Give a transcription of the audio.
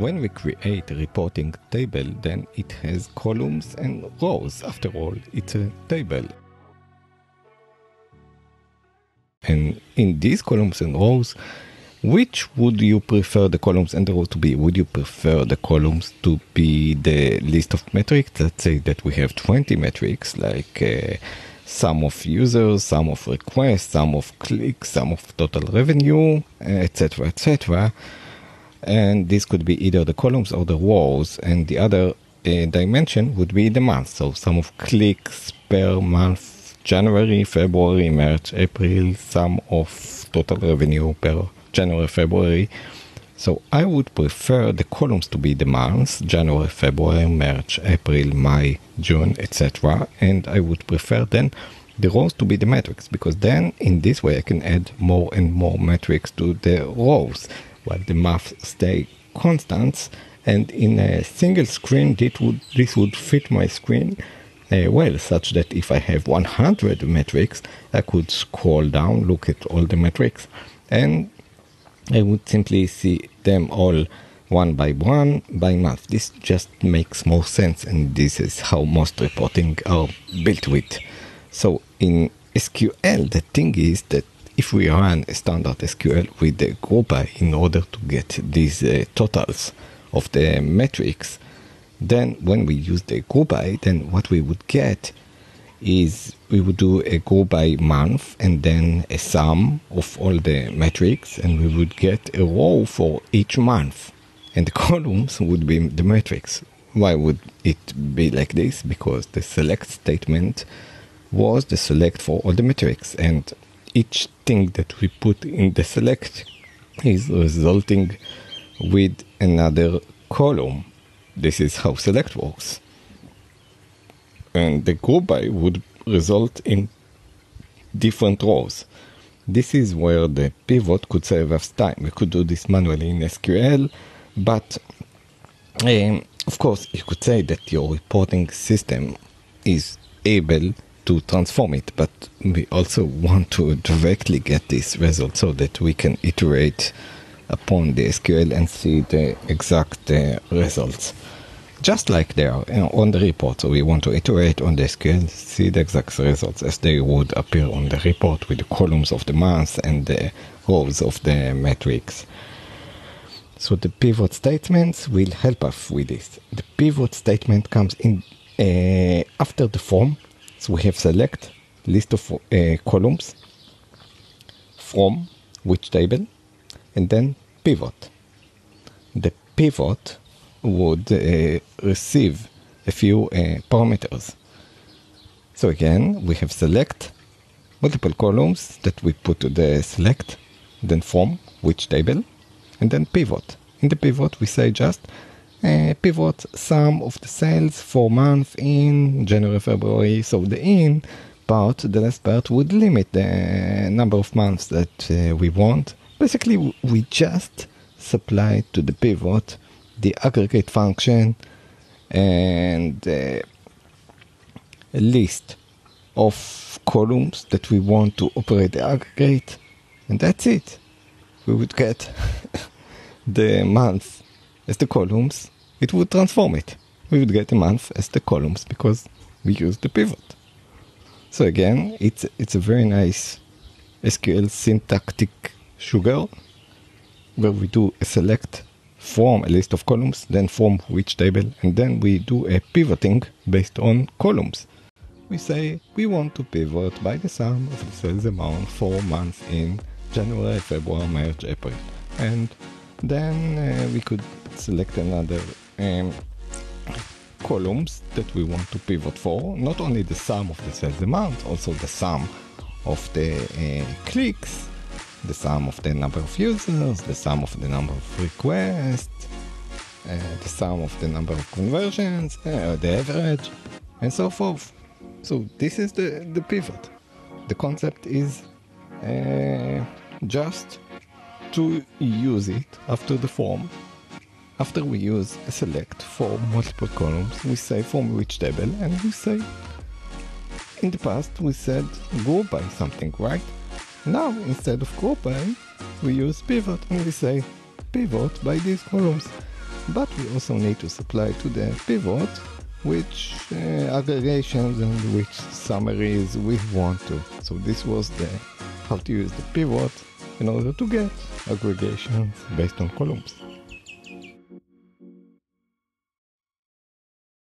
when we create a reporting table, then it has columns and rows. After all, it's a table. And in these columns and rows, which would you prefer the columns and the rows to be? Would you prefer the columns to be the list of metrics? Let's say that we have 20 metrics like uh, sum of users, sum of requests, sum of clicks, sum of total revenue, etc., etc. And this could be either the columns or the rows, and the other uh, dimension would be the month. So sum of clicks per month, January, February, March, April, sum of total revenue per January, February. So I would prefer the columns to be the months, January, February, March, April, May, June, etc. And I would prefer then the rows to be the metrics because then in this way I can add more and more metrics to the rows while the math stay constant and in a single screen this would, this would fit my screen uh, well such that if I have 100 metrics I could scroll down look at all the metrics and I would simply see them all one by one by month. This just makes more sense, and this is how most reporting are built with. So in SQL, the thing is that if we run a standard SQL with the group by in order to get these uh, totals of the metrics, then when we use the group by, then what we would get is we would do a group by month and then a sum of all the metrics and we would get a row for each month. And the columns would be the metrics. Why would it be like this? Because the select statement was the select for all the metrics and each thing that we put in the select is resulting with another column this is how select works and the group by would result in different rows. This is where the pivot could save us time. We could do this manually in SQL, but um, of course, you could say that your reporting system is able to transform it, but we also want to directly get this result so that we can iterate upon the SQL and see the exact uh, results just like they are you know, on the report. So we want to iterate on the SQL, see the exact results as they would appear on the report with the columns of the months and the rows of the metrics. So the pivot statements will help us with this. The pivot statement comes in uh, after the from. So we have select list of uh, columns from which table and then pivot. The pivot would uh, receive a few uh, parameters. So again, we have select, multiple columns that we put to the select, then from which table, and then pivot. In the pivot, we say just uh, pivot sum of the sales for month in January, February. So the in part, the last part, would limit the number of months that uh, we want. Basically, we just supply to the pivot the aggregate function and uh, a list of columns that we want to operate the aggregate and that's it we would get the month as the columns it would transform it we would get the month as the columns because we use the pivot so again it's it's a very nice sql syntactic sugar where we do a select from a list of columns, then from which table, and then we do a pivoting based on columns. We say we want to pivot by the sum of the sales amount for months in January, February, March, April. And then uh, we could select another um, columns that we want to pivot for, not only the sum of the sales amount, also the sum of the uh, clicks the sum of the number of users, the sum of the number of requests, uh, the sum of the number of conversions, uh, the average, and so forth. So this is the, the pivot. The concept is uh, just to use it after the from. After we use a select for multiple columns, we say from which table, and we say in the past we said go by something, right? Now, instead of group by, we use pivot and we say pivot by these columns. but we also need to supply to the pivot which uh, aggregations and which summaries we want to. So this was the how to use the pivot in order to get aggregations based on columns.